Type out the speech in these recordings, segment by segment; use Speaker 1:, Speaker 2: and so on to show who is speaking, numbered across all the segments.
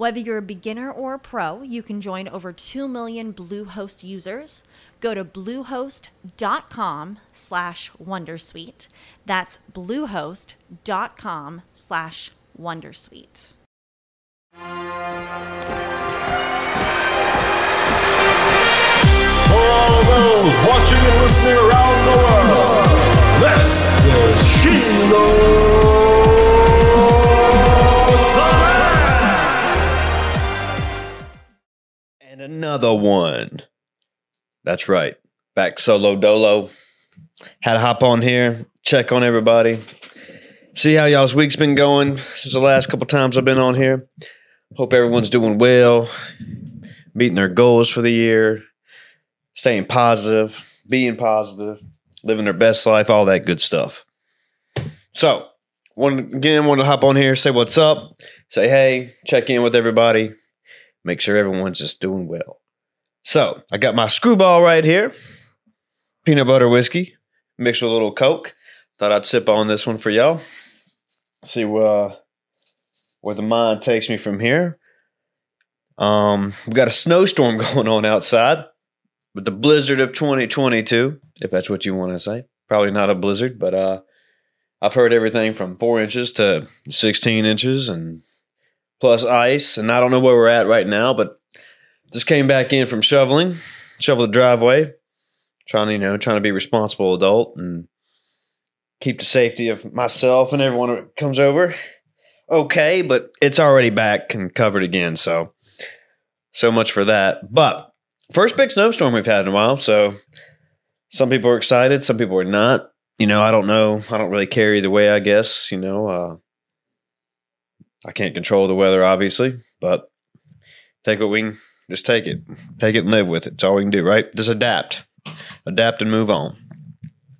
Speaker 1: Whether you're a beginner or a pro, you can join over 2 million Bluehost users. Go to bluehost.com slash wondersuite. That's bluehost.com slash wondersuite.
Speaker 2: For all those watching and listening around the world, this is Shiloh
Speaker 3: And another one. That's right. Back solo dolo. Had to hop on here, check on everybody, see how y'all's week's been going since the last couple times I've been on here. Hope everyone's doing well, meeting their goals for the year, staying positive, being positive, living their best life, all that good stuff. So, one again, want to hop on here, say what's up, say hey, check in with everybody, make sure everyone's just doing well. So, I got my screwball right here, peanut butter whiskey mixed with a little Coke. Thought I'd sip on this one for y'all. See uh, where the mind takes me from here. Um, we've got a snowstorm going on outside with the blizzard of 2022, if that's what you want to say. Probably not a blizzard, but uh, I've heard everything from four inches to 16 inches and plus ice. And I don't know where we're at right now, but just came back in from shoveling, shovel the driveway, trying to, you know, trying to be responsible adult and keep the safety of myself and everyone that comes over okay, but it's already back and covered again. So, so much for that. But first big snowstorm we've had in a while. So, some people are excited, some people are not. You know, I don't know. I don't really care either way, I guess. You know, uh, I can't control the weather, obviously, but take what we can, just take it. Take it and live with it. It's all we can do, right? Just adapt, adapt and move on.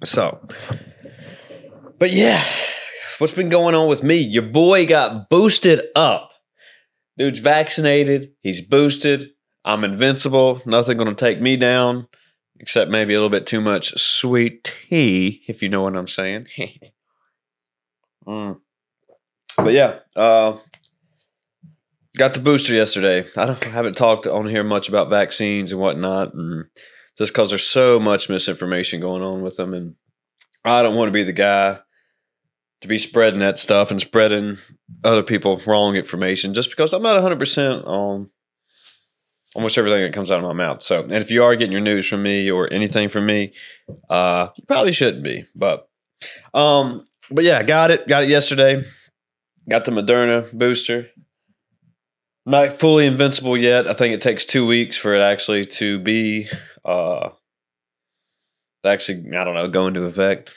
Speaker 3: So, but yeah, what's been going on with me? Your boy got boosted up. Dude's vaccinated. He's boosted. I'm invincible. Nothing going to take me down, except maybe a little bit too much sweet tea, if you know what I'm saying. mm. But yeah, uh, got the booster yesterday. I don't I haven't talked on here much about vaccines and whatnot, and just because there's so much misinformation going on with them, and I don't want to be the guy to be spreading that stuff and spreading other people wrong information just because I'm not 100 percent on almost everything that comes out of my mouth. So, and if you are getting your news from me or anything from me, uh, you probably shouldn't be. But, um, but yeah, got it. Got it yesterday. Got the Moderna booster. Not fully invincible yet. I think it takes two weeks for it actually to be, uh, actually, I don't know, go into effect.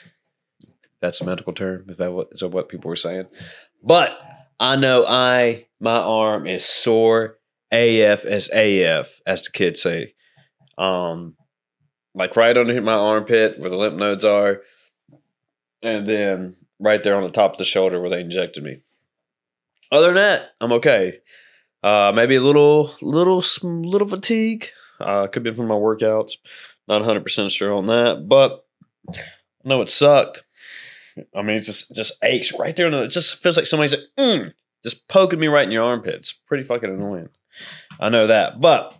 Speaker 3: That's a medical term. If that what, is that what people were saying? But I know I, my arm is sore AF as AF, as the kids say. Um, like right under my armpit where the lymph nodes are, and then right there on the top of the shoulder where they injected me. Other than that, I'm okay. Uh, maybe a little, little, little fatigue. Uh, could be from my workouts. Not 100 percent sure on that, but I know it sucked. I mean, it just just aches right there. and It just feels like somebody's like, mm, just poking me right in your armpits. Pretty fucking annoying. I know that, but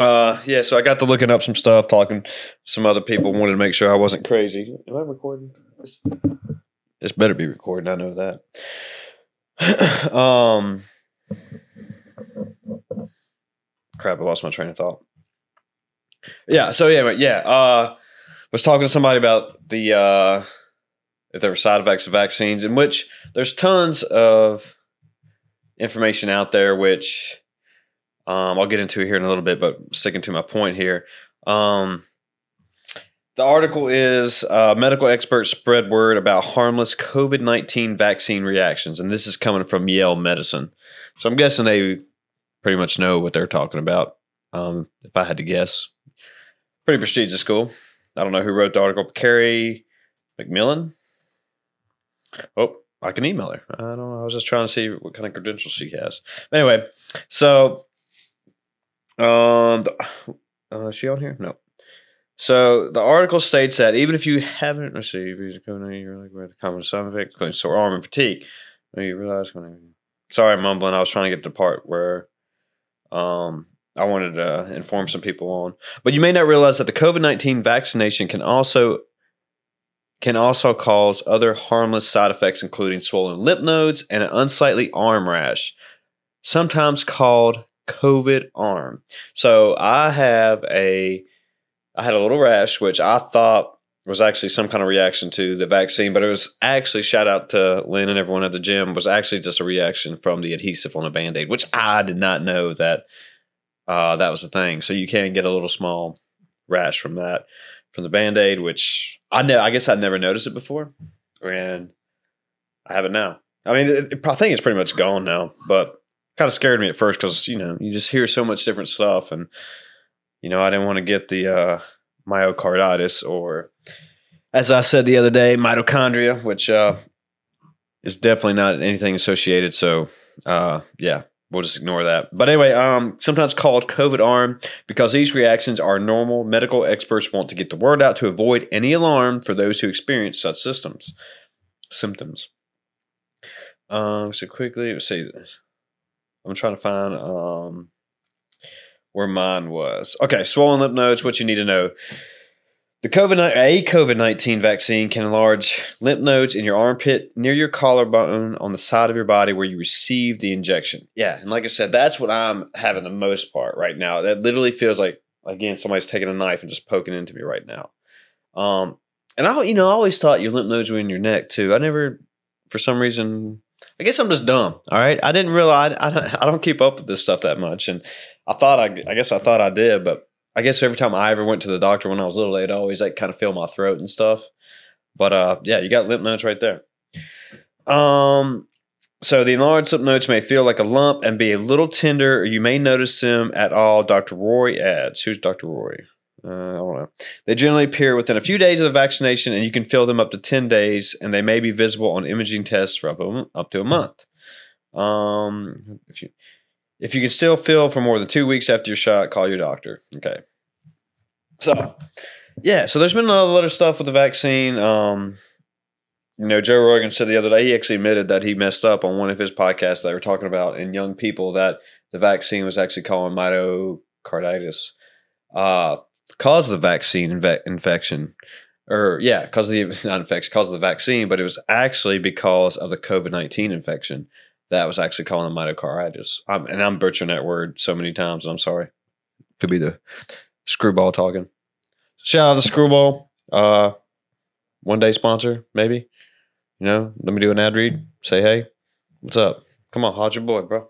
Speaker 3: uh, yeah. So I got to looking up some stuff, talking some other people. Wanted to make sure I wasn't crazy. Am I recording? This better be recording. I know that. um, crap. I lost my train of thought. Yeah. So yeah, yeah. Uh, was talking to somebody about the uh, if there were side effects of vaccines, in which there's tons of information out there, which um, I'll get into here in a little bit, but sticking to my point here. Um, the article is uh, medical experts spread word about harmless COVID 19 vaccine reactions, and this is coming from Yale Medicine. So I'm guessing they pretty much know what they're talking about, um, if I had to guess. Pretty prestigious school. I don't know who wrote the article. Carrie McMillan. Oh, I can email her. I don't know. I was just trying to see what kind of credentials she has. Anyway, so um, the, uh, is she on here? No. So the article states that even if you haven't received visa code, you're like with the common side effect, including sore arm and fatigue. You realize when sorry, I'm mumbling. I was trying to get to the part where um I wanted to inform some people on. But you may not realize that the COVID nineteen vaccination can also can also cause other harmless side effects, including swollen lymph nodes and an unsightly arm rash, sometimes called COVID arm. So I have a I had a little rash, which I thought was actually some kind of reaction to the vaccine, but it was actually shout out to Lynn and everyone at the gym was actually just a reaction from the adhesive on a band-aid, which I did not know that uh, that was the thing. So you can get a little small rash from that from the band-aid, which I know I guess I'd never noticed it before. And I have it now. I mean, it, it, I think it's pretty much gone now, but kind of scared me at first because you know you just hear so much different stuff, and you know I didn't want to get the uh, myocarditis or, as I said the other day, mitochondria, which uh, is definitely not anything associated. So uh, yeah, we'll just ignore that. But anyway, um, sometimes called COVID arm because these reactions are normal. Medical experts want to get the word out to avoid any alarm for those who experience such systems symptoms. Um, so quickly, let's see. I'm trying to find um where mine was. Okay, swollen lymph nodes. What you need to know. The COVID a COVID nineteen vaccine can enlarge lymph nodes in your armpit near your collarbone on the side of your body where you received the injection. Yeah, and like I said, that's what I'm having the most part right now. That literally feels like again somebody's taking a knife and just poking into me right now. Um, and I, you know, I always thought your lymph nodes were in your neck too. I never, for some reason, I guess I'm just dumb. All right, I didn't realize I don't, I don't keep up with this stuff that much, and I thought I, I guess I thought I did, but I guess every time I ever went to the doctor when I was little, they'd always like kind of feel my throat and stuff. But uh, yeah, you got lymph nodes right there. Um, so the enlarged lymph nodes may feel like a lump and be a little tender, or you may notice them at all. Dr. Roy adds. Who's Dr. Roy? Uh, I don't know. They generally appear within a few days of the vaccination, and you can feel them up to 10 days, and they may be visible on imaging tests for up, a, up to a month. Um, if you if you can still feel for more than two weeks after your shot, call your doctor. Okay. So, yeah, so there's been a lot of stuff with the vaccine. Um, you know, Joe Rogan said the other day he actually admitted that he messed up on one of his podcasts that were talking about in young people that the vaccine was actually calling myocarditis. Uh, cause the vaccine inve- infection, or yeah, cause the not infection, cause of the vaccine, but it was actually because of the COVID nineteen infection that was actually calling a myocarditis. I'm, and I'm butchering that word so many times. I'm sorry. Could be the screwball talking. Shout out to Screwball. Uh, one day sponsor, maybe. You know, let me do an ad read. Say hey, what's up? Come on, how's your boy, bro?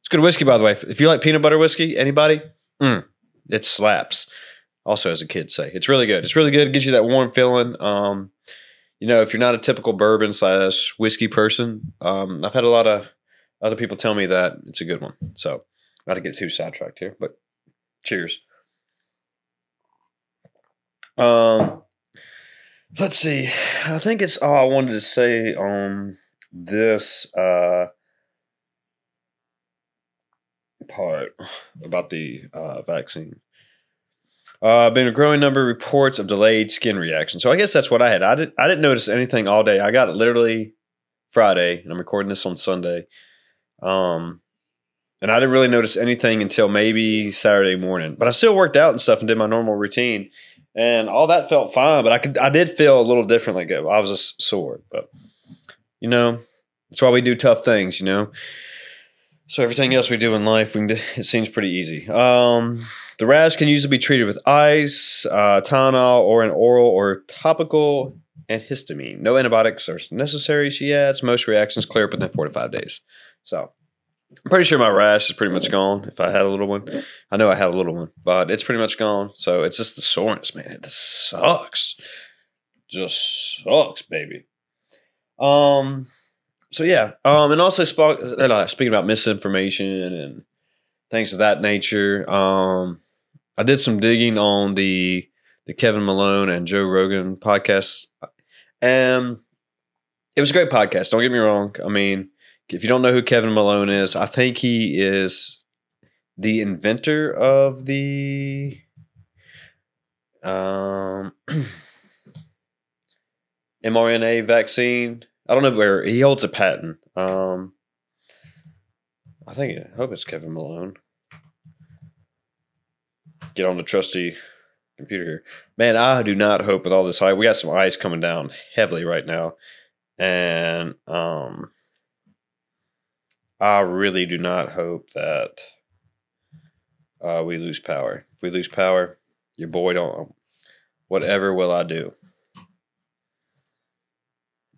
Speaker 3: It's good whiskey, by the way. If you like peanut butter whiskey, anybody, mm, it slaps also as a kid say. It's really good. It's really good. It gives you that warm feeling. Um, you know, if you're not a typical bourbon slash whiskey person, um, I've had a lot of other people tell me that it's a good one. So Not to get too sidetracked here, but cheers. Um, let's see. I think it's all I wanted to say on this uh part about the uh, vaccine. Uh, been a growing number of reports of delayed skin reaction. So I guess that's what I had. I didn't. I didn't notice anything all day. I got it literally Friday, and I'm recording this on Sunday. Um, and I didn't really notice anything until maybe Saturday morning. But I still worked out and stuff and did my normal routine, and all that felt fine. But I could, I did feel a little different. Like I was just sore. But you know, that's why we do tough things. You know. So everything else we do in life, we do, it seems pretty easy. Um, the rash can usually be treated with ice, uh, Tylenol, or an oral or topical antihistamine. No antibiotics are necessary, she adds. Most reactions clear up within four to five days. So I'm pretty sure my rash is pretty much gone if I had a little one. I know I had a little one, but it's pretty much gone. So it's just the soreness, man. It sucks. Just sucks, baby. Um, so yeah, um, and also sp- uh, speaking about misinformation and things of that nature. Um, I did some digging on the the Kevin Malone and Joe Rogan podcast, and it was a great podcast. Don't get me wrong. I mean, if you don't know who Kevin Malone is, I think he is the inventor of the um, mRNA vaccine. I don't know where he holds a patent. Um, I think I hope it's Kevin Malone. Get on the trusty computer here, man. I do not hope with all this high. We got some ice coming down heavily right now, and um, I really do not hope that uh, we lose power. If we lose power, your boy don't. Whatever will I do?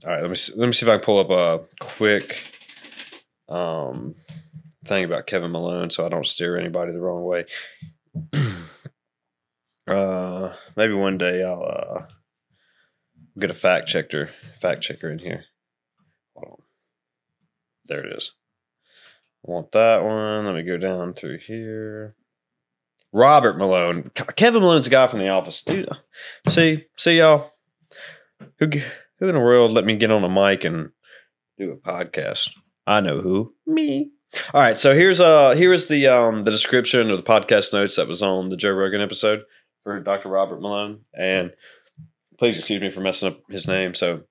Speaker 3: All right, let me see, let me see if I can pull up a quick um, thing about Kevin Malone, so I don't steer anybody the wrong way. uh, maybe one day I'll uh, get a fact checker fact checker in here. Hold on, there it is. I want that one. Let me go down through here. Robert Malone, Kevin Malone's a guy from the office, dude. See, see y'all. Who? Who in the world let me get on a mic and do a podcast? I know who. Me. All right, so here's uh here is the um the description of the podcast notes that was on the Joe Rogan episode for Dr. Robert Malone. And please excuse me for messing up his name, so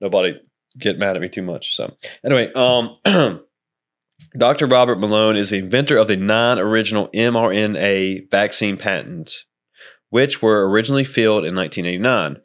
Speaker 3: nobody get mad at me too much. So anyway, um Dr. Robert Malone is the inventor of the nine original mRNA vaccine patents, which were originally filed in 1989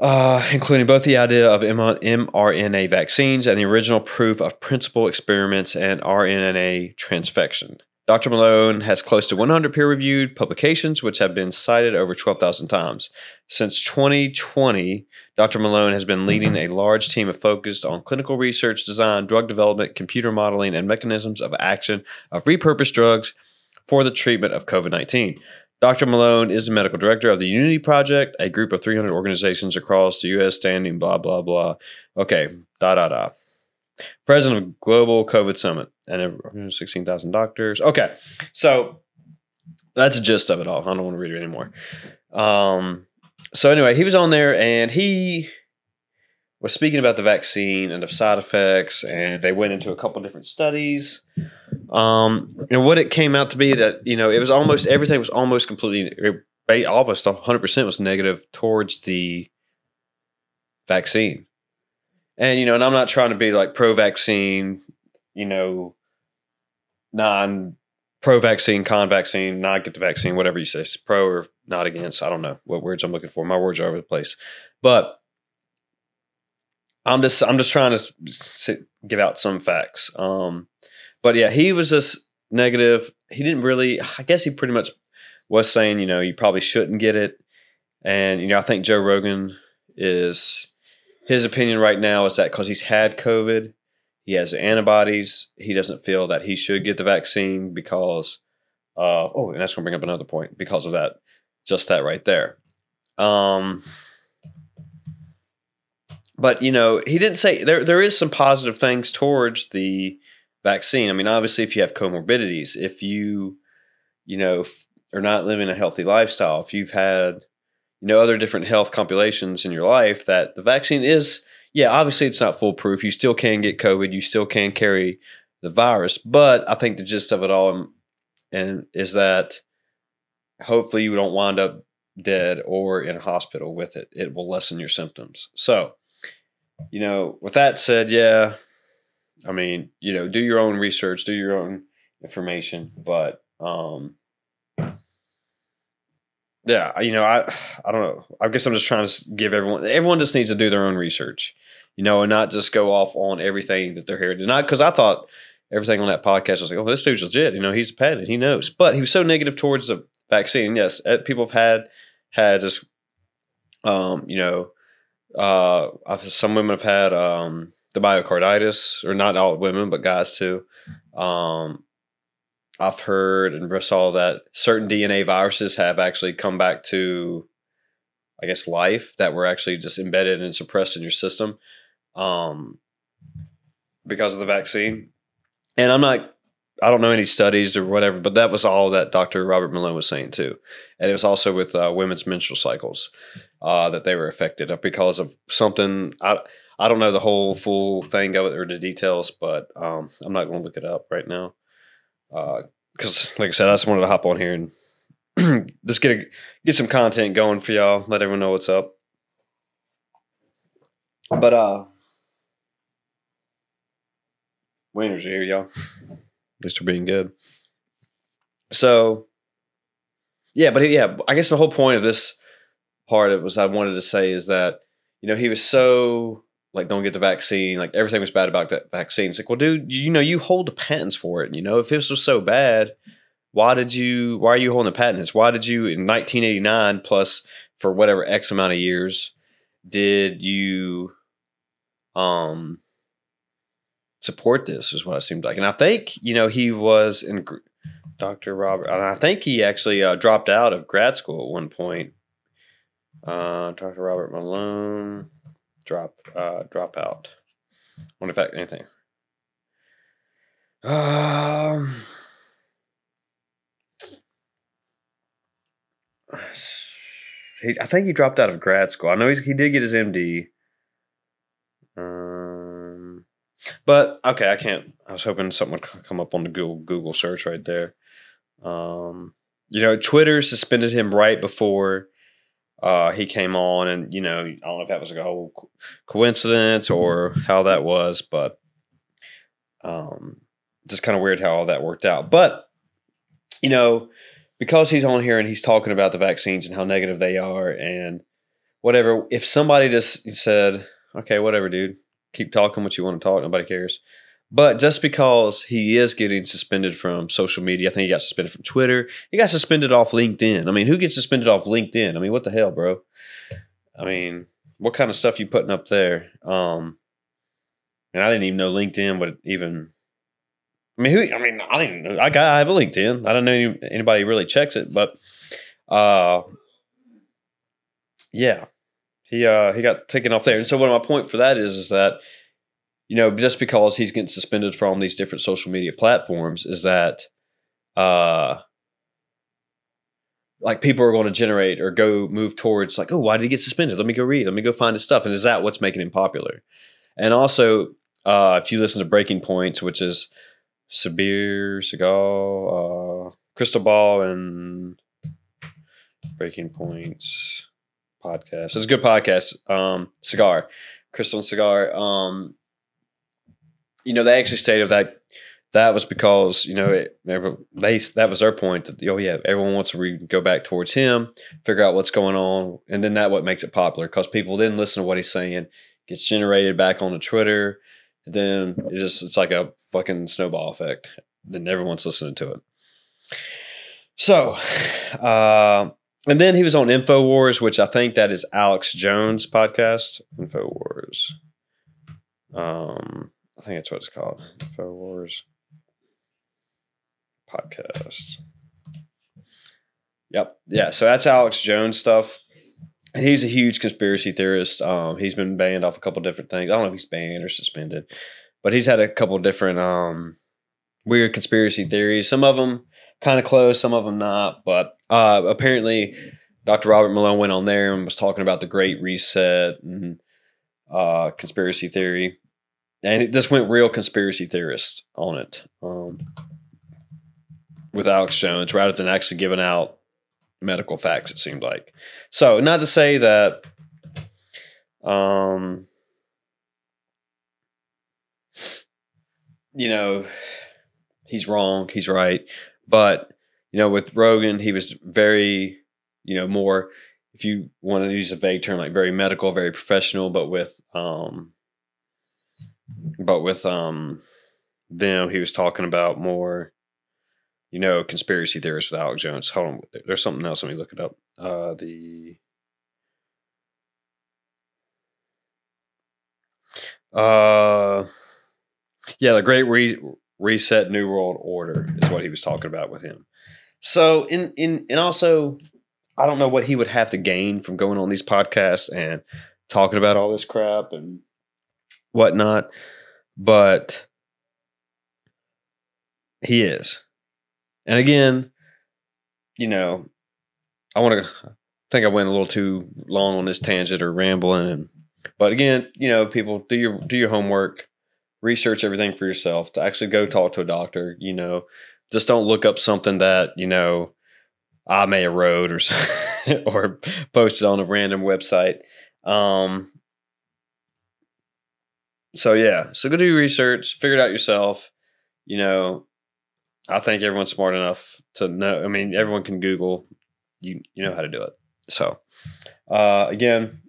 Speaker 3: uh, including both the idea of mRNA vaccines and the original proof of principle experiments and RNA transfection. Dr. Malone has close to 100 peer reviewed publications, which have been cited over 12,000 times. Since 2020, Dr. Malone has been leading a large team focused on clinical research, design, drug development, computer modeling, and mechanisms of action of repurposed drugs for the treatment of COVID 19. Dr. Malone is the medical director of the Unity Project, a group of 300 organizations across the U.S. standing blah, blah, blah. Okay, da, da, da. President of Global COVID Summit and 16,000 doctors. Okay, so that's the gist of it all. I don't want to read it anymore. Um, so, anyway, he was on there and he was speaking about the vaccine and the side effects, and they went into a couple different studies. Um, and what it came out to be that you know it was almost everything was almost completely almost 100% was negative towards the vaccine. And you know, and I'm not trying to be like pro vaccine, you know, non pro vaccine, con vaccine, not get the vaccine, whatever you say, pro or not against. I don't know what words I'm looking for. My words are over the place. But I'm just I'm just trying to give out some facts. Um, but yeah, he was just negative. He didn't really. I guess he pretty much was saying, you know, you probably shouldn't get it. And you know, I think Joe Rogan is his opinion right now is that because he's had COVID, he has antibodies. He doesn't feel that he should get the vaccine because. Uh, oh, and that's going to bring up another point because of that. Just that right there. Um, but you know, he didn't say there. There is some positive things towards the vaccine. I mean, obviously, if you have comorbidities, if you, you know, are not living a healthy lifestyle, if you've had, you know, other different health compilations in your life, that the vaccine is, yeah, obviously, it's not foolproof. You still can get COVID. You still can carry the virus. But I think the gist of it all, um, and is that hopefully you don't wind up dead or in a hospital with it. It will lessen your symptoms. So, you know, with that said, yeah, I mean, you know, do your own research, do your own information, but um yeah, you know, I I don't know. I guess I'm just trying to give everyone everyone just needs to do their own research, you know, and not just go off on everything that they're hearing. Not because I thought everything on that podcast was like, oh, this dude's legit. You know, he's a patent, he knows. But he was so negative towards the vaccine. Yes, eh, people have had had just, um, you know, uh, some women have had um the myocarditis, or not all women, but guys too. Um, I've heard and saw that certain DNA viruses have actually come back to, I guess, life that were actually just embedded and suppressed in your system um, because of the vaccine. And I'm not, I don't know any studies or whatever, but that was all that Dr. Robert Malone was saying too. And it was also with uh, women's menstrual cycles uh, that they were affected because of something. I, I don't know the whole full thing of it or the details, but um, I'm not going to look it up right now because, like I said, I just wanted to hop on here and just get a, get some content going for y'all. Let everyone know what's up. But uh, winners here, y'all. At least we're being good. So, yeah, but yeah, I guess the whole point of this part of it was I wanted to say is that you know he was so like don't get the vaccine. Like everything was bad about that vaccine. It's like, well, dude, you know, you hold the patents for it. You know, if this was so bad, why did you? Why are you holding the patents? Why did you in 1989 plus for whatever X amount of years did you um support this? Is what it seemed like, and I think you know he was in Dr. Robert, and I think he actually uh, dropped out of grad school at one point. Uh, Dr. Robert Malone drop uh, drop out. Wonder if that anything. Um, he, I think he dropped out of grad school. I know he did get his MD. Um, but okay, I can't. I was hoping something would come up on the Google Google search right there. Um, you know, Twitter suspended him right before uh, he came on, and you know, I don't know if that was like a whole coincidence or how that was, but um, just kind of weird how all that worked out. But you know, because he's on here and he's talking about the vaccines and how negative they are, and whatever. If somebody just said, "Okay, whatever, dude, keep talking what you want to talk," nobody cares. But just because he is getting suspended from social media, I think he got suspended from Twitter. He got suspended off LinkedIn. I mean, who gets suspended off LinkedIn? I mean, what the hell, bro? I mean, what kind of stuff you putting up there? Um, and I didn't even know LinkedIn would even. I mean, who? I mean, I didn't. Know, I got. I have a LinkedIn. I don't know any, anybody really checks it, but, uh, yeah, he uh he got taken off there. And so, what my point for that is, is that you know, just because he's getting suspended from these different social media platforms is that uh like people are going to generate or go move towards like, oh, why did he get suspended? Let me go read. Let me go find his stuff. And is that what's making him popular? And also, uh, if you listen to Breaking Points, which is Sabir, Segal, uh, Crystal Ball, and Breaking Points podcast. It's a good podcast. Um, Saagar, Crystal and Saagar. Um, you know, they actually stated that that was because you know it, they that was their point that oh yeah everyone wants to re- go back towards him figure out what's going on and then that what makes it popular because people then listen to what he's saying. Gets generated back onto twitter then it just it's like a fucking snowball effect then everyone's listening to it. So uh and then he was on infowars which i think that is alex jones podcast. Infowars. Um I think that's what it's called. Info Wars podcast. Yep. Yeah. So that's Alex Jones stuff. He's a huge conspiracy theorist. Um, he's been banned off a couple different things. I don't know if he's banned or suspended, but he's had a couple different um, weird conspiracy theories. Some of them kind of close, some of them not. But uh, apparently, Dr. Robert Malone went on there and was talking about the Great Reset and uh, conspiracy theory, and it just went real conspiracy theorist on it um, with Alex Jones rather than actually giving out medical facts. It seemed like so. Not to say that. Um, you know, he's wrong, he's right. But, you know, with Rogan, he was very, you know, more, if you want to use a vague term, like very medical, very professional, but with, um, but with, um, them, he was talking about more, you know, conspiracy theorists with Alex Jones. Hold on, there's something else. Let me look it up. Uh, the, uh, yeah, the Great Re- Reset, New World Order is what he was talking about with him. So, in in and also, I don't know what he would have to gain from going on these podcasts and talking about all this crap and whatnot, but he is. And again, you know, I want to think I went a little too long on this tangent or rambling and but again, you know, people do your do your homework research everything for yourself to actually go talk to a doctor you know just don't look up something that you know i may have wrote or or posted on a random website um so yeah. So go do your research figure it out yourself. You know i think everyone's smart enough to know i mean everyone can google. You you know how to do it. So uh again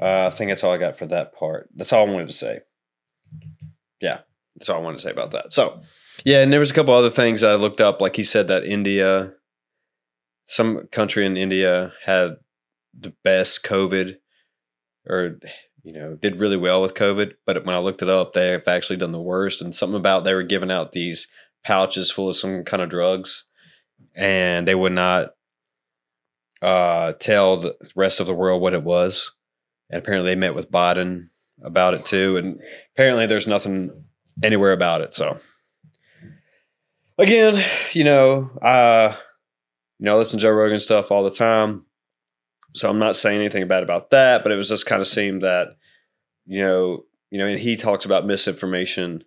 Speaker 3: uh, i think that's all i got for that part. That's all i wanted to say. Yeah, that's all I wanted to say about that. So, yeah, and there was a couple other things I looked up. Like he said that India, some country in India had the best COVID, or you know, did really well with COVID. But when I looked it up, they've actually done the worst. And something about they were giving out these pouches full of some kind of drugs, and they would not uh, tell the rest of the world what it was. And apparently, they met with Biden about it too, and apparently there's nothing anywhere about it. So again, you know, uh, you know, I listen to Joe Rogan stuff all the time, so I'm not saying anything bad about that. But it was just kind of seemed that, you know, you know, and he talks about misinformation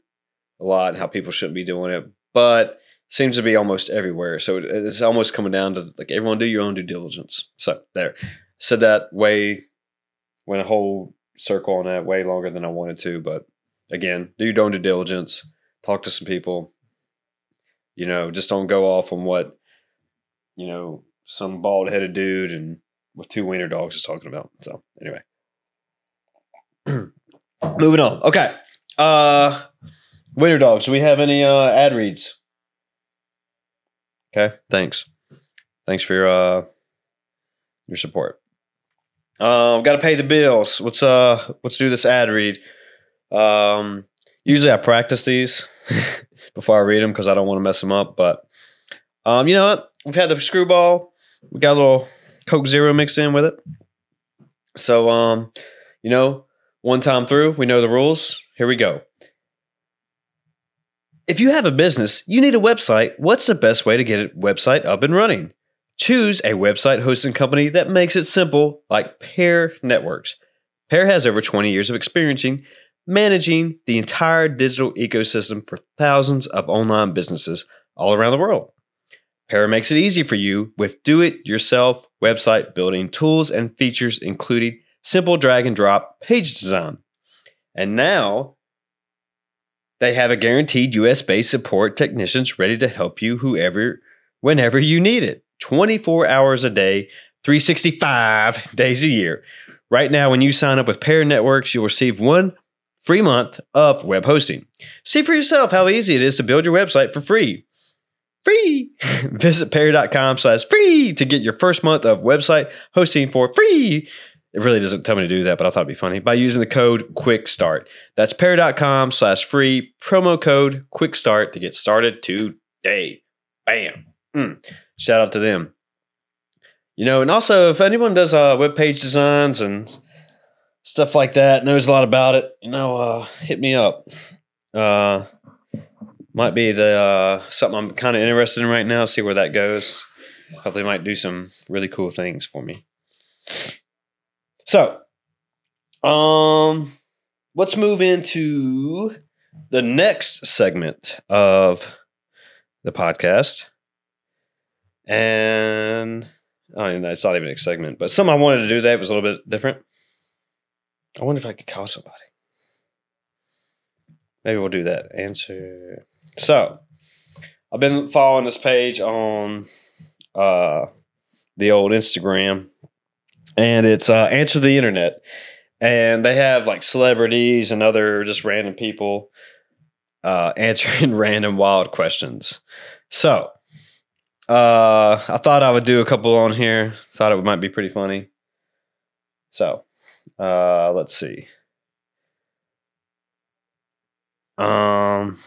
Speaker 3: a lot how people shouldn't be doing it, but seems to be almost everywhere. So it's almost coming down to like everyone do your own due diligence. So there, said that way went a whole circle on that way longer than I wanted to. But again, do your own due diligence, talk to some people. You know, just don't go off on what, you know, some bald headed dude and with two wiener dogs is talking about. So anyway. Moving on. Okay. Uh Winter dogs. Do we have any uh ad reads? Okay, thanks. Thanks for your uh your support. Um, got to pay the bills. Let's uh, let's do this ad read. Um, usually I practice these before I read them because I don't want to mess them up. But um, you know what? We've had the screwball. We got a little Coke Zero mixed in with it. So um, you know, one time through, we know the rules. Here we go. If you have a business, you need a website. What's the best way to get a website up and running? Choose a website hosting company that makes it simple, like Pair Networks. Pair has over 20 years of experience managing the entire digital ecosystem for thousands of online businesses all around the world. Pair makes it easy for you with do it yourself website building tools and features, including simple drag and drop page design. And now they have a guaranteed US based support technicians ready to help you whoever, whenever you need it. 24 hours a day, 365 days a year. Right now, when you sign up with Pair Networks, you'll receive one free month of web hosting. See for yourself how easy it is to build your website for free. Free! Visit pair.com slash free to get your first month of website hosting for free. It really doesn't tell me to do that, but I thought it'd be funny by using the code Quick Start. That's pair.com slash free promo code Quick Start to get started today. Bam. Mm. Shout out to them. You know, and also if anyone does uh, web page designs and stuff like that, knows a lot about it, you know, uh, hit me up. Uh, might be the uh, something I'm kind of interested in right now. See where that goes. Hopefully, might do some really cool things for me. So, um, let's move into the next segment of the podcast, and I mean, it's not even a segment, but something I wanted to do that was a little bit different. I wonder if I could call somebody. Maybe we'll do that. Answer. So, I've been following this page on uh, the old Instagram, and it's uh, Answer the Internet, and they have like celebrities and other just random people uh, answering random wild questions. So, uh, I thought I would do a couple on here. Thought it might be pretty funny. So, uh, let's see. Um.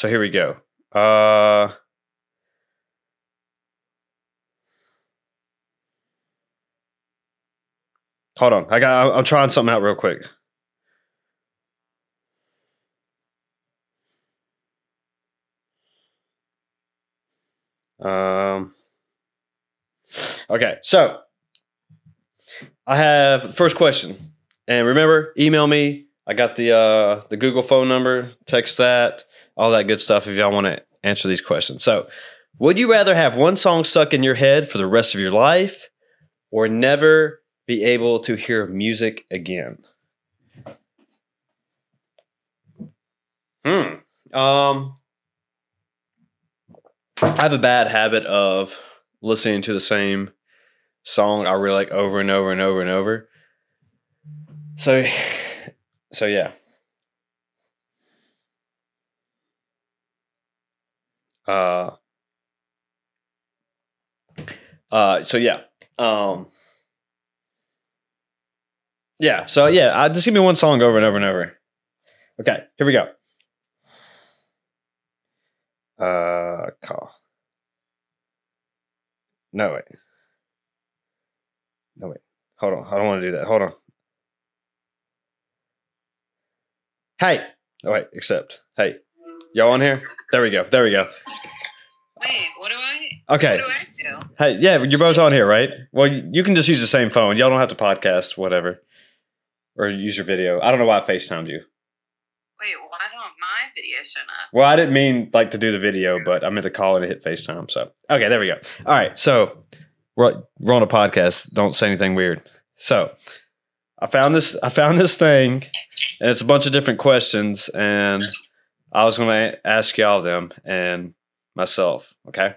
Speaker 3: So here we go. Uh. Hold on. I got. I'm trying something out real quick. Um. Okay, so I have first question, and remember, email me. I got the uh, the Google phone number. Text that, all that good stuff. If y'all want to answer these questions, so would you rather have one song stuck in your head for the rest of your life, or never be able to hear music again? Hmm. Um. I have a bad habit of listening to the same song I really like over and over and over and over. So, so yeah. Uh, uh, so yeah. Um, yeah. So yeah, uh, just give me one song over and over and over. Okay, here we go. Uh, call. No wait. No wait. Hold on. I don't want to do that. Hold on. Hey. Oh wait. Accept. Hey. Y'all on here? There we go. There we go.
Speaker 4: Wait, what do I?
Speaker 3: Okay.
Speaker 4: What do I do?
Speaker 3: Hey. Yeah. You're both on here, right? Well, you, you can just use the same phone. Y'all don't have to podcast, whatever, or use your video. I don't know why I Facetimed you.
Speaker 4: Wait, why don't my video show up?
Speaker 3: Well, I didn't mean like to do the video, but I meant to call and hit FaceTime. So okay, there we go. All right, so we're we're on a podcast. Don't say anything weird. So I found this I found this thing, and it's a bunch of different questions, and I was going to ask y'all them and myself. Okay,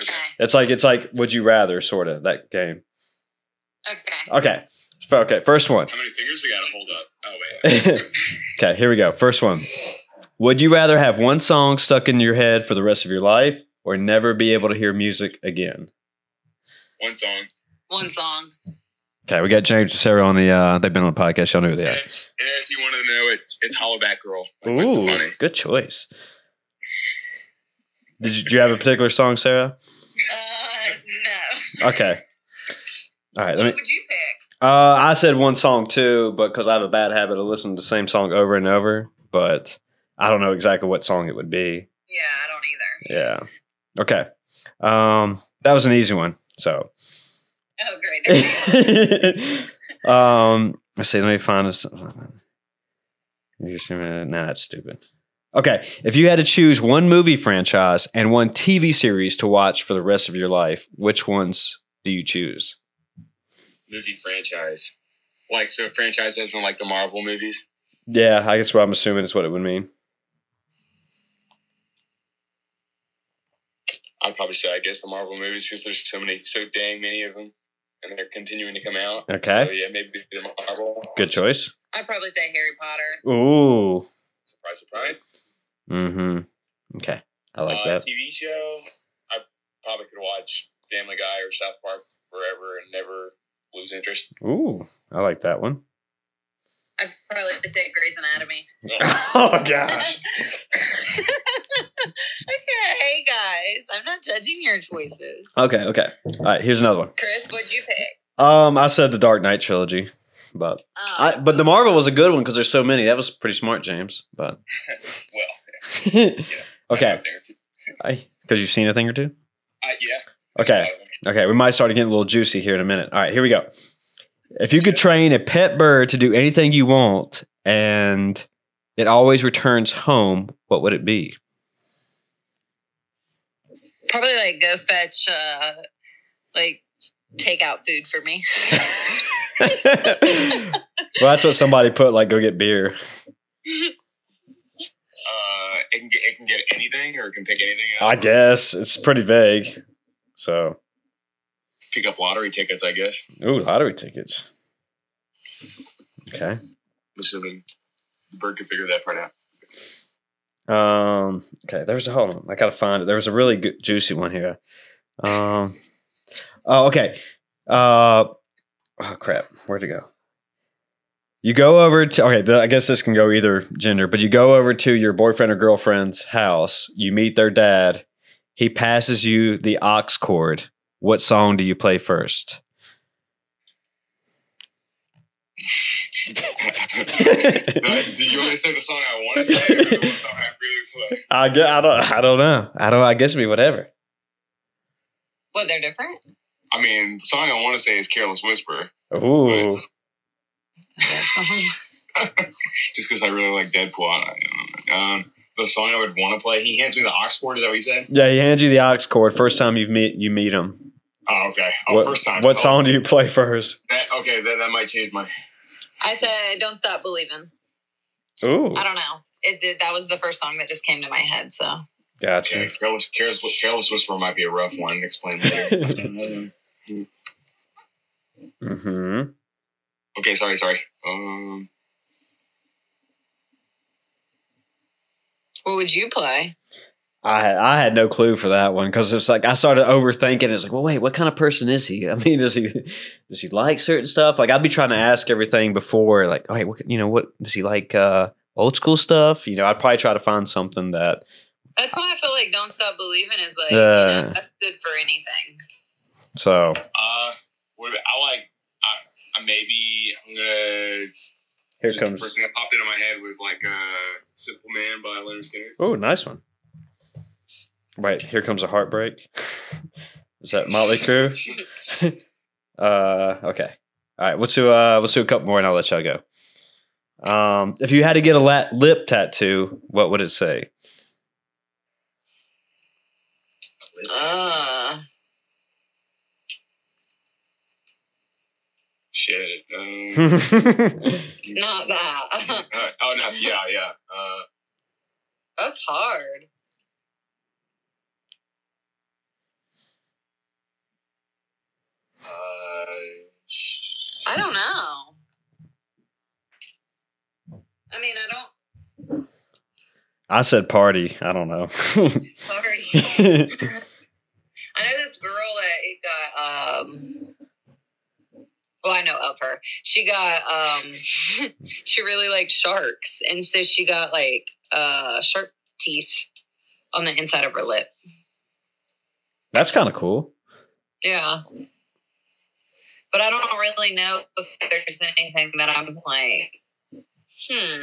Speaker 4: Okay.
Speaker 3: it's like it's like would you rather sort of that game.
Speaker 4: Okay.
Speaker 3: Okay, okay. First one.
Speaker 5: How many fingers we gotta hold up? Oh wait.
Speaker 3: okay, here we go. First one. Would you rather have one song stuck in your head for the rest of your life or never be able to hear music again?
Speaker 5: One song.
Speaker 4: One song.
Speaker 3: Okay, we got James and Sarah on the uh they've been on the podcast, y'all know who they
Speaker 5: And
Speaker 3: are.
Speaker 5: if, and if you wanted to know, it's it's Hollaback Girl. Like
Speaker 3: Ooh, good choice. Did you, do you have a particular song, Sarah?
Speaker 4: Uh, no.
Speaker 3: Okay. All right, let
Speaker 4: What
Speaker 3: me
Speaker 4: would you pick?
Speaker 3: uh I said one song too, but because I have a bad habit of listening to the same song over and over, but I don't know exactly what song it would be.
Speaker 4: Yeah, I don't either.
Speaker 3: Yeah. Okay. Um that was an easy one. So
Speaker 4: Oh, great.
Speaker 3: um, let's see. Let me find this. You just- Nah, that's stupid. Okay, if you had to choose one movie franchise and one TV series to watch for the rest of your life, which ones do you choose?
Speaker 5: Movie franchise. Like so, franchise as in like the Marvel movies.
Speaker 3: Yeah, I guess what I'm assuming is what it would mean.
Speaker 5: I'd probably say I guess the Marvel movies because there's so many, so dang many of them, and they're continuing to come out.
Speaker 3: Okay.
Speaker 5: So yeah, maybe the Marvel.
Speaker 3: Good choice.
Speaker 4: I'd probably say Harry Potter.
Speaker 3: Ooh.
Speaker 5: Surprise, surprise.
Speaker 3: Mm-hmm. Okay, I like
Speaker 5: uh,
Speaker 3: that.
Speaker 5: TV show. I probably could watch Family Guy or South Park forever and never lose interest.
Speaker 3: Ooh, I like that one.
Speaker 4: I'd probably say Grey's Anatomy.
Speaker 3: oh gosh.
Speaker 4: okay, guys. I'm not judging your choices.
Speaker 3: Okay, okay. All right, here's another one.
Speaker 4: Chris, what'd you pick?
Speaker 3: Um, I said the Dark Knight trilogy, but
Speaker 4: Oh.
Speaker 3: I but the Marvel was a good one because there's so many. That was pretty smart, James. But
Speaker 5: well,
Speaker 3: okay, because you've seen a thing or two.
Speaker 5: Uh, yeah.
Speaker 3: Okay, okay, we might start getting a little juicy here in a minute. All right, here we go. If you could train a pet bird to do anything you want and it always returns home, what would it be?
Speaker 4: Probably like go fetch, uh, like take out food for me.
Speaker 3: well, that's what somebody put. Like, go get beer.
Speaker 5: Uh, it can get it can get anything, or it can pick anything. Out.
Speaker 3: I guess it's pretty vague. So,
Speaker 5: pick up lottery tickets. I guess.
Speaker 3: ooh, lottery tickets. Okay.
Speaker 5: Assuming Bird could figure that part out.
Speaker 3: Um. Okay. There's a hold on. I gotta find it. There was a really good, juicy one here. Um. Oh, okay. Uh. Oh crap. Where'd it go? You go over to okay. The, I guess this can go either gender, but you go over to your boyfriend or girlfriend's house. You meet their dad. He passes you the aux cord. What song do you play first?
Speaker 5: Do you want me to say the song I want to say, or the song I really play?
Speaker 3: I, gue- I don't. I don't know. I don't. I guess it'd be whatever.
Speaker 4: What, they're different?
Speaker 5: I mean, the song I want to say is "Careless Whisper,"
Speaker 3: Ooh.
Speaker 5: just because I really like Deadpool. I don't know. Um, the song I would want to play. He hands me the aux cord. Is that what you said?
Speaker 3: Yeah, he hands you the aux cord first time you meet you meet him.
Speaker 5: Oh, okay. Oh,
Speaker 3: what,
Speaker 5: first time.
Speaker 3: What
Speaker 5: Oh,
Speaker 3: song do you play first?
Speaker 5: That, okay, that, that might change my.
Speaker 4: I said, "Don't stop believing."
Speaker 3: Ooh,
Speaker 4: I don't know. It did. That was the first song that just came to my head. So
Speaker 3: gotcha.
Speaker 5: Okay, Careless, Careless, Careless Whisper might be a rough one. Explain later.
Speaker 3: hmm
Speaker 5: okay, sorry, sorry. Um,
Speaker 4: what would you play?
Speaker 3: I had, I had no clue for that one because it's like I started overthinking. It's like, well, wait, what kind of person is he? I mean, does he does he like certain stuff? Like I'd be trying to ask everything before, like, oh, hey, what, you know, what does he like? Uh, old school stuff. You know, I'd probably try to find something that.
Speaker 4: That's why I feel like "Don't Stop Believing" is like
Speaker 3: Uh.
Speaker 4: you know, that's good for anything.
Speaker 3: So
Speaker 5: uh, what, I like. I, I maybe I'm gonna.
Speaker 3: here
Speaker 5: just The
Speaker 3: comes.
Speaker 5: first thing that popped into my head was like uh, "Simple Man" by Lynyrd Skynyrd.
Speaker 3: Oh, nice one. Right here comes a heartbreak. Is that Motley Crue? uh, okay. All right. Let's do uh, let's do a couple more, and I'll let y'all go. Um, if you had to get a la- lip tattoo, what would it say?
Speaker 4: Uh,
Speaker 5: Shit. Um,
Speaker 4: not that.
Speaker 5: oh no! Yeah, yeah. Uh,
Speaker 4: that's hard.
Speaker 5: Uh,
Speaker 4: I don't know. I mean, I don't
Speaker 3: I said party. I don't know.
Speaker 4: party. I know this girl that got um well, I know of her. She got um she really likes sharks and so she got like uh shark teeth on the inside of her lip.
Speaker 3: That's kind of cool.
Speaker 4: Yeah. But I don't really know if there's anything that I'm like, hmm,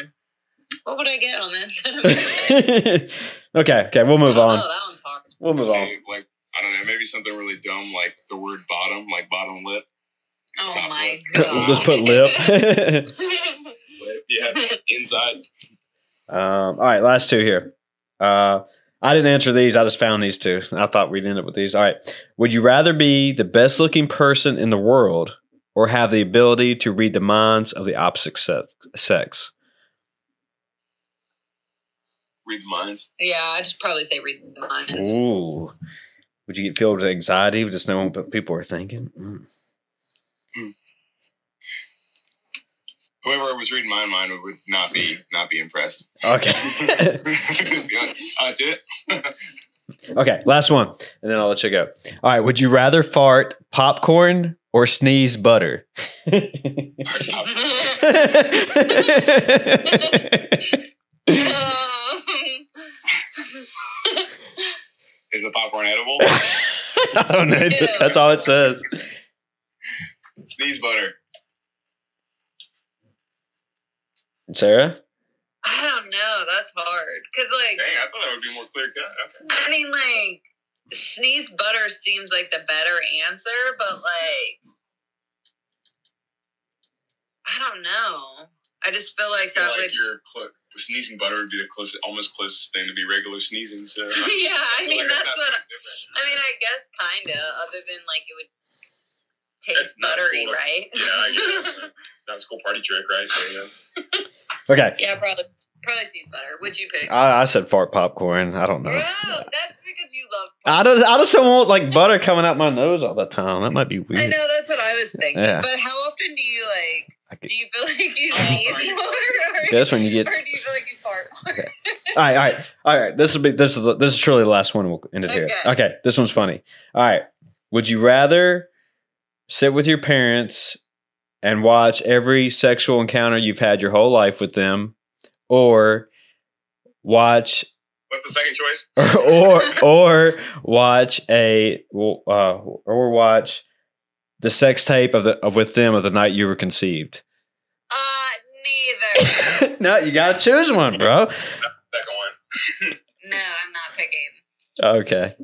Speaker 4: what would I get on this?
Speaker 3: okay. Okay. We'll move
Speaker 4: Oh,
Speaker 3: on.
Speaker 4: that one's hard.
Speaker 3: We'll move on.
Speaker 5: like I don't know, maybe something really dumb like the word bottom, like bottom lip.
Speaker 4: Oh
Speaker 5: Top
Speaker 4: my
Speaker 5: lip.
Speaker 4: god.
Speaker 3: We'll just put lip.
Speaker 5: Lip, yeah, inside.
Speaker 3: Um, all right, last two here. Uh, I didn't answer these. I just found these two. I thought we'd end up with these. All right. Would you rather be the best looking person in the world or have the ability to read the minds of the opposite sex? sex?
Speaker 5: Read the minds.
Speaker 4: yeah, I'd just probably say read the minds.
Speaker 3: Ooh. Would you get filled with anxiety with just knowing what people are thinking? Mm.
Speaker 5: Whoever was reading my mind would not be not be impressed.
Speaker 3: Okay.
Speaker 5: Yeah, uh, That's it.
Speaker 3: okay. Last one. And then I'll let you go. All right. Would you rather fart popcorn or sneeze butter?
Speaker 5: Is the popcorn edible?
Speaker 3: I don't know. That's all it says.
Speaker 5: Sneeze butter.
Speaker 3: Sarah?
Speaker 4: I don't know. That's hard. Cause like,
Speaker 5: Dang, I thought that would be more clear cut. Okay.
Speaker 4: I mean, like, sneeze butter seems like the better answer, but like, I don't know. I just feel
Speaker 5: I
Speaker 4: like
Speaker 5: feel
Speaker 4: that
Speaker 5: like
Speaker 4: would.
Speaker 5: your cl- sneezing butter would be the closest, almost closest thing to be regular sneezing. So
Speaker 4: Yeah, I
Speaker 5: feel
Speaker 4: mean,
Speaker 5: like
Speaker 4: that's what
Speaker 5: much different.
Speaker 4: I mean, I guess kinda. Other than like it would taste
Speaker 5: That's
Speaker 4: buttery,
Speaker 5: cool.
Speaker 4: right?
Speaker 5: Yeah, I guess. that was a cool party trick, right? So, yeah.
Speaker 3: Okay.
Speaker 4: yeah, probably. Probably sneeze butter. Would you pick?
Speaker 3: I, I said fart popcorn. I don't know.
Speaker 4: No, that's because you love.
Speaker 3: I just, I just don't want like butter coming out my nose all the time. That might be weird.
Speaker 4: I know that's what I was thinking.
Speaker 3: Yeah.
Speaker 4: But how often do you like?
Speaker 3: I could-
Speaker 4: Do you feel like you sneeze
Speaker 5: right.
Speaker 4: more, or,
Speaker 3: That's when you get.
Speaker 4: or do you feel like you fart more?
Speaker 3: All right, all right, all right. This will be this is this is truly the last one. We'll end it here.
Speaker 4: Okay.
Speaker 3: Okay, this one's funny. All right. Would you rather sit with your parents and watch every sexual encounter you've had your whole life with them, or watch
Speaker 5: What's the second choice?
Speaker 3: or or, or watch a uh, or watch the sex tape of the of with them of the night you were conceived?
Speaker 4: Uh, neither.
Speaker 3: no, you gotta choose one, bro.
Speaker 5: Second one.
Speaker 4: no, I'm not picking.
Speaker 3: Okay.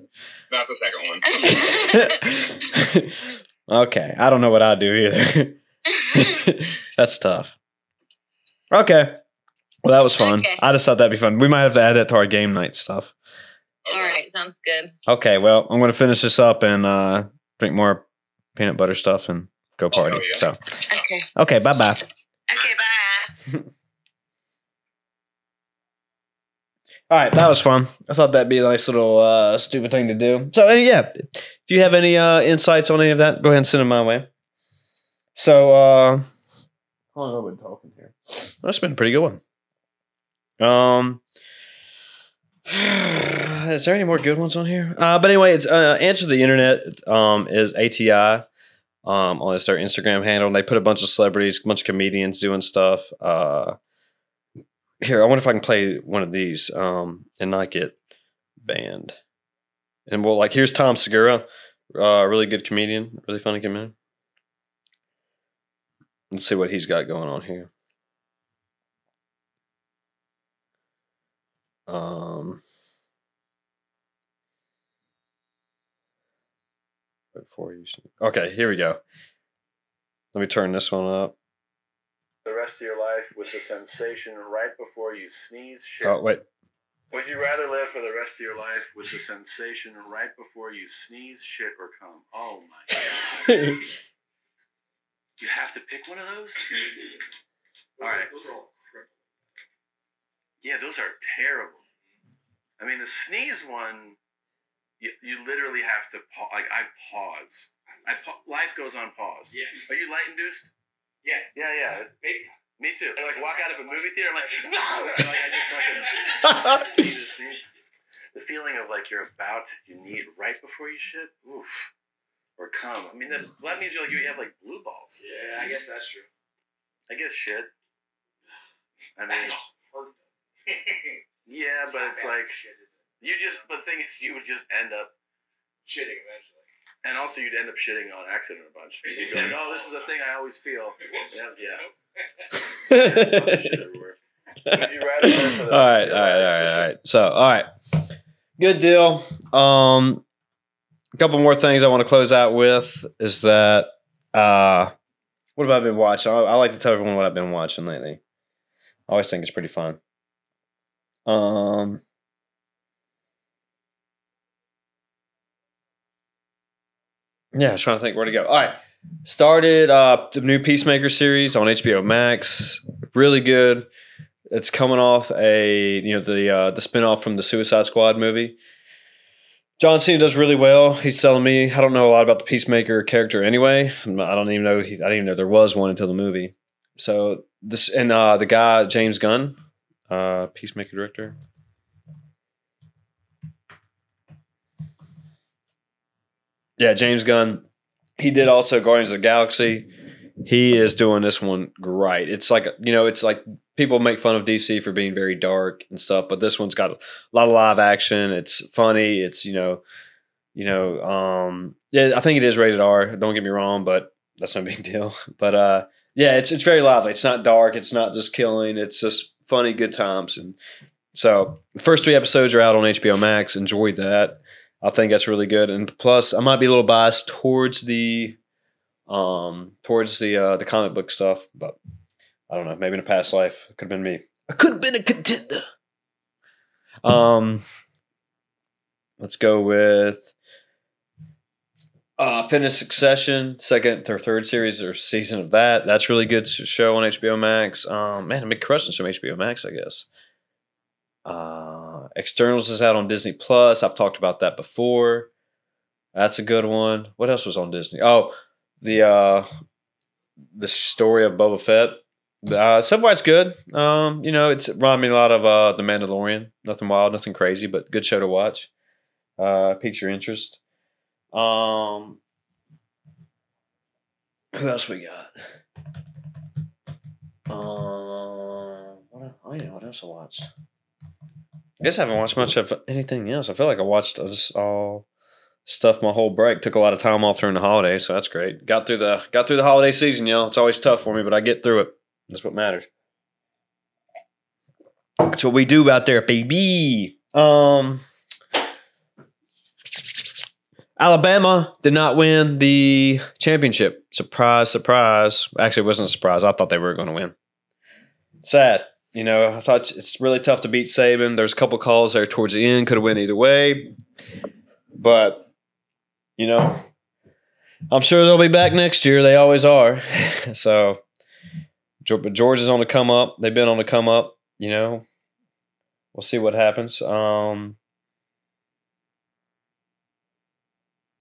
Speaker 5: Not the second one.
Speaker 3: okay. I don't know what I'd do either. That's tough. Okay. Well, that was fun.
Speaker 4: Okay.
Speaker 3: I just thought that'd be fun. We might have to add that to our game night stuff.
Speaker 4: All right, sounds good.
Speaker 3: Okay. Well, I'm going to finish this up and uh, drink more peanut butter stuff and go party.
Speaker 5: Oh, yeah.
Speaker 3: So,
Speaker 4: Okay.
Speaker 3: okay. Bye bye.
Speaker 4: Okay, bye.
Speaker 3: All right. That was fun. I thought that'd be a nice little uh, stupid thing to do. So, and yeah, if you have any uh, insights on any of that, go ahead and send them my way. So, uh, how long have I been talking here? That's been a pretty good one. Um, is there any more good ones on here? Uh, but anyway, it's uh, answer the internet. Um, is ATI. Um, on their Instagram handle, and they put a bunch of celebrities, a bunch of comedians doing stuff. Uh, here, I wonder if I can play one of these um, and not get banned. And well, like here's Tom Segura, uh, really good comedian, really funny comedian. Let's see what he's got going on here. Um, before you, okay, here we go. Let me turn this one up.
Speaker 6: the rest of your life with the sensation right before you sneeze shit?
Speaker 3: Oh wait,
Speaker 6: Would you rather live for the rest of your life with the sensation right before you sneeze shit or come? Oh my god. You have to pick one of those? All right.
Speaker 5: Those are all
Speaker 6: Yeah, those are terrible. I mean, the sneeze one, you, you literally have to pa- like I pause. I pa- life goes on pause.
Speaker 5: Yeah.
Speaker 6: Are you light induced?
Speaker 5: Yeah.
Speaker 6: Yeah, yeah.
Speaker 5: Baby.
Speaker 6: Me too. I like walk out of a movie theater. I'm like, no! like I just fucking see the scene. The feeling of like you're about you need right before you shit, oof, or come. I mean, that well, that means you're like you have like blue balls.
Speaker 5: Yeah, I guess that's true.
Speaker 6: I guess shit. I mean,
Speaker 5: can also hurt though.
Speaker 6: yeah, but it's like
Speaker 5: shit, is it?
Speaker 6: you just. But the thing is, you would just end up,
Speaker 5: shitting eventually.
Speaker 6: and also you'd end up shitting on accident a bunch. You'd be like, oh, this is a thing I always feel. Yeah, yeah. Shit everywhere. Would you rather live for the
Speaker 3: all right,
Speaker 6: rest
Speaker 3: all
Speaker 6: of your
Speaker 3: right, all
Speaker 6: life
Speaker 3: right, all right. So, all right, good deal. Um, a couple more things I want to close out with is that uh, what have I been watching? I, I like to tell everyone what I've been watching lately. I always think it's pretty fun. Um, yeah, I was trying to think where to go. All right, started uh, the new Peacemaker series on HBO Max. Really good. It's coming off a you know the uh, the spinoff from the Suicide Squad movie. John Cena does really well. He's selling me. I don't know a lot about the Peacemaker character anyway. I don't even know. He, I didn't even know there was one until the movie. So this and uh, the guy James Gunn, uh, Peacemaker director. Yeah, James Gunn. He did also Guardians of the Galaxy. He is doing this one great. It's like you know, it's like people make fun of DC for being very dark and stuff, but this one's got a lot of live action. It's funny. It's you know, you know, um, yeah, I think it is rated R. Don't get me wrong, but that's no big deal. But uh, yeah, it's it's very lively. It's not dark. It's not just killing. It's just funny, good times. And so the first three episodes are out on HBO Max. Enjoy that. I think that's really good. And plus, I might be a little biased towards the um towards the uh the comic book stuff, but I don't know. Maybe in a past life, it could have been me. I could have been a contender. Um, let's go with uh finish Succession, second or third series or season of that. That's really good show on HBO Max. Um, man, I'm big crushing some HBO Max, I guess. Uh, Eternals is out on Disney Plus. I've talked about that before. That's a good one. What else was on Disney? Oh, the uh the story of Boba Fett. Uh, far, it's good. Um, you know, it's reminded me a lot of uh, The Mandalorian. Nothing wild, nothing crazy, but good show to watch. Uh, piques your interest. Um, who else we got? Um, what, oh yeah, what else I watched? I guess I haven't watched much of anything else. I feel like I watched just all stuff my whole break. Took a lot of time off during the holidays, so that's great. Got through the got through the holiday season, y'all. It's always tough for me, but I get through it. That's what matters. That's what we do out there, baby. Um, Alabama did not win the championship. Surprise, surprise. Actually, it wasn't a surprise. I thought they were going to win. Sad. You know, I thought it's really tough to beat Saban. There's a couple calls there towards the end, could have went either way. But, you know, I'm sure they'll be back next year. They always are. so, But Georgia's on the come up. They've been on the come up. You know, we'll see what happens. Um,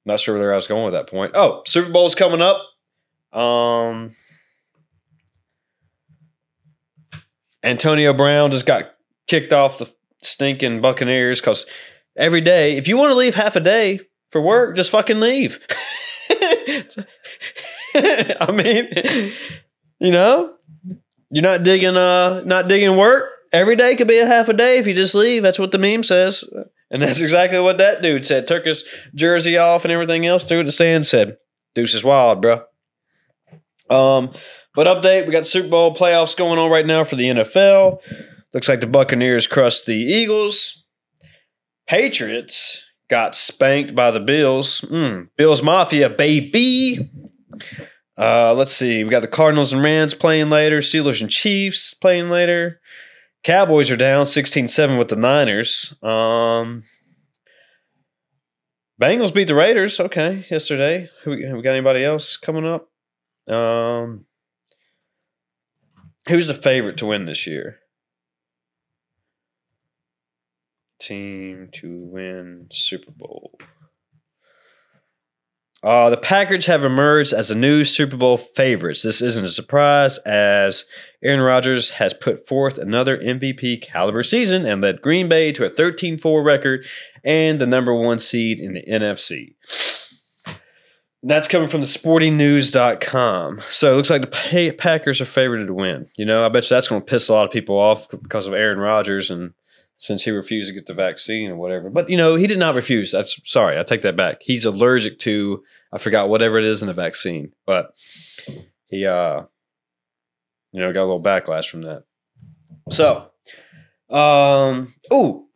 Speaker 3: not sure where I was going with that point. Oh, Super Bowl's coming up. Um, Antonio Brown just got kicked off the stinking Buccaneers because every day, if you want to leave half a day for work, just fucking leave. I mean, you know, you're not digging uh not digging work. Every day could be a half a day if you just leave. That's what the meme says. And that's exactly what that dude said. Took his jersey off and everything else, threw it to stand, said, Deuce is wild, bro. Um, but update, we got Super Bowl playoffs going on right now for the NFL. Looks like the Buccaneers crushed the Eagles. Patriots got spanked by the Bills. Mm, Bills Mafia, baby. Uh, let's see. We got the Cardinals and Rams playing later. Steelers and Chiefs playing later. Cowboys are down 16-7 with the Niners. Um, Bengals beat the Raiders. Okay, yesterday. Who we got anybody else coming up? Um, who's the favorite to win this year? Team to win Super Bowl. Uh, the Packers have emerged as the new Super Bowl favorites. This isn't a surprise, as Aaron Rodgers has put forth another MVP caliber season and led Green Bay to a 13 4 record and the number one seed in the NFC. That's coming from the sportingnews.com. So it looks like the Packers are favored to win. You know, I bet you that's going to piss a lot of people off because of Aaron Rodgers and since he refused to get the vaccine or whatever. But you know, he did not refuse. That's sorry, I take that back. He's allergic to I forgot whatever it is in the vaccine, but he uh you know, got a little backlash from that. So, um oh,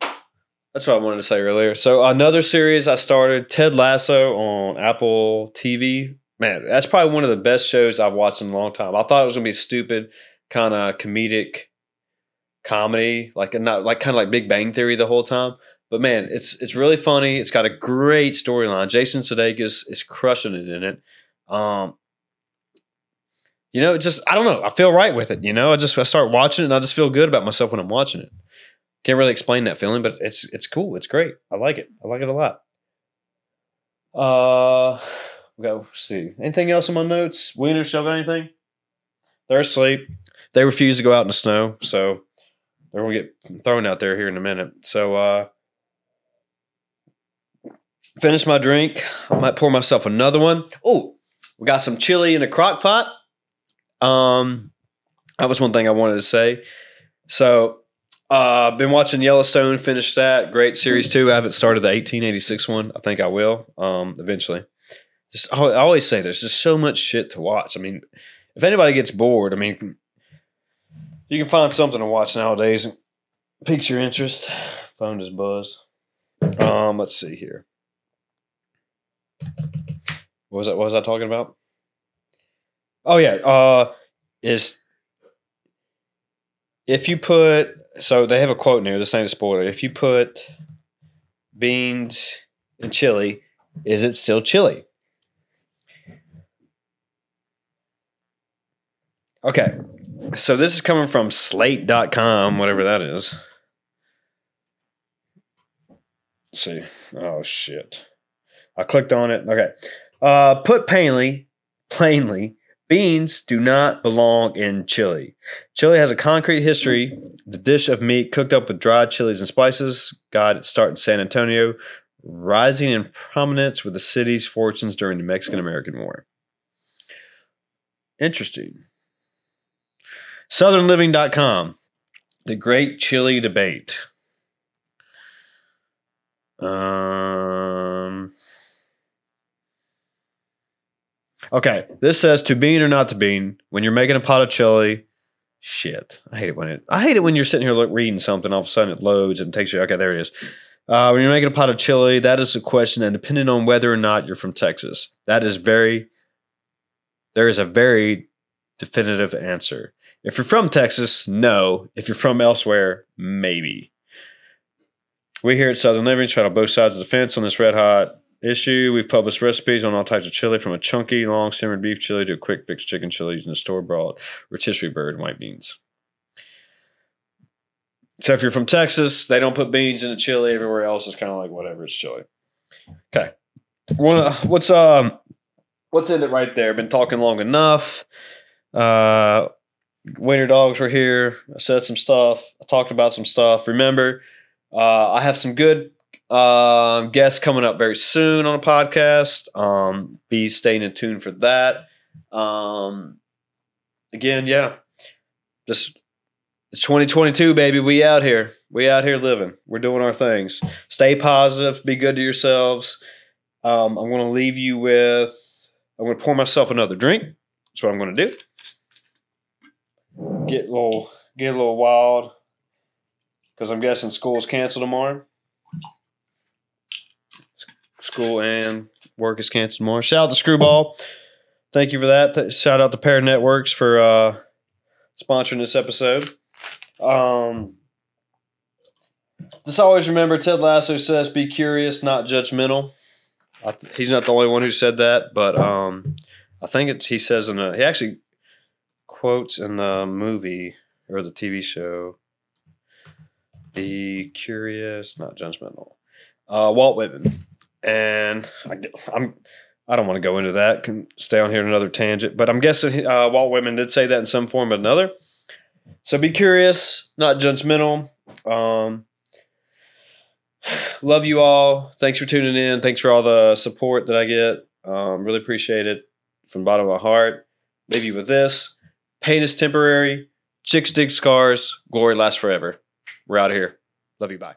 Speaker 3: that's what I wanted to say earlier. So another series I started, Ted Lasso on Apple TV. Man, that's probably one of the best shows I've watched in a long time. I thought it was gonna be stupid, kind of comedic comedy, like not like kind of like Big Bang Theory the whole time. But man, it's it's really funny. It's got a great storyline. Jason Sudeikis is crushing it in it. Um, you know, just I don't know. I feel right with it. You know, I just I start watching it and I just feel good about myself when I'm watching it. Can't really explain that feeling, but it's it's cool. It's great. I like it. I like it a lot. Uh, go see anything else in my notes. Wiener show got anything? They're asleep. They refuse to go out in the snow, so they're gonna get thrown out there here in a minute. So uh finish my drink. I might pour myself another one. Oh, we got some chili in a crock pot. Um that was one thing I wanted to say. So uh been watching Yellowstone, finished that. Great series too. I haven't started the 1886 one. I think I will, um, eventually. just, I always say there's just so much shit to watch. I mean, if anybody gets bored, I mean, you can find something to watch nowadays and piques your interest. Phone just buzzed. Um, let's see here. What was that? What was I talking about? Oh yeah, uh, is if you put so they have a quote in here. This ain't a spoiler. If you put beans and chili, is it still chili? Okay, so this is coming from Slate.com, whatever that is. Let's see. Oh shit. I clicked on it. Okay. Uh, put plainly, plainly, beans do not belong in chili. Chili has a concrete history. The dish of meat cooked up with dried chilies and spices got its start in San Antonio, rising in prominence with the city's fortunes during the Mexican American War. Interesting. SouthernLiving.com. The Great Chili Debate. Um. Okay, this says to bean or not to bean when you're making a pot of chili. Shit, I hate it when it. I hate it when you're sitting here look, reading something, all of a sudden it loads and takes you. Okay, there it is. Uh, when you're making a pot of chili, that is a question, and depending on whether or not you're from Texas, that is very. There is a very definitive answer. If you're from Texas, no. If you're from elsewhere, maybe. We here at Southern Living try both sides of the fence on this red hot issue. We've published recipes on all types of chili, from a chunky, long simmered beef chili to a quick fix chicken chili using store bought rotisserie bird and white beans. So if you're from Texas, they don't put beans in the chili. Everywhere else is kind of like whatever, it's chili. Okay. What's um what's in it right there? Been talking long enough. Uh Winter Dogs were here. I said some stuff. I talked about some stuff. Remember, uh, I have some good uh, guests coming up very soon on a podcast. Um, be staying in tune for that. Um, again, yeah, just it's 2022, baby. We out here. We out here living. We're doing our things. Stay positive. Be good to yourselves. Um, I'm going to leave you with. I'm going to pour myself another drink. That's what I'm going to do. Get a little, get a little wild because I'm guessing school's canceled tomorrow. School and work is canceled tomorrow. Shout out to Screwball. Thank you for that. Shout out to Pair Networks for uh, sponsoring this episode. Um, just always remember Ted Lasso says, "Be curious, not judgmental." Th- he's not the only one who said that, but um, I think he says in a he actually quotes in the movie or the TV show. Be curious, not judgmental. Uh, Walt Whitman, and I, I'm I don't want to go into that. Can stay on here another tangent, but I'm guessing uh, Walt Whitman did say that in some form or another. So be curious, not judgmental. Um, love you all. Thanks for tuning in. Thanks for all the support that I get. Um, really appreciate it from the bottom of my heart. Leave you with this: pain is temporary. Chicks dig scars. Glory lasts forever. We're out of here. Love you. Bye.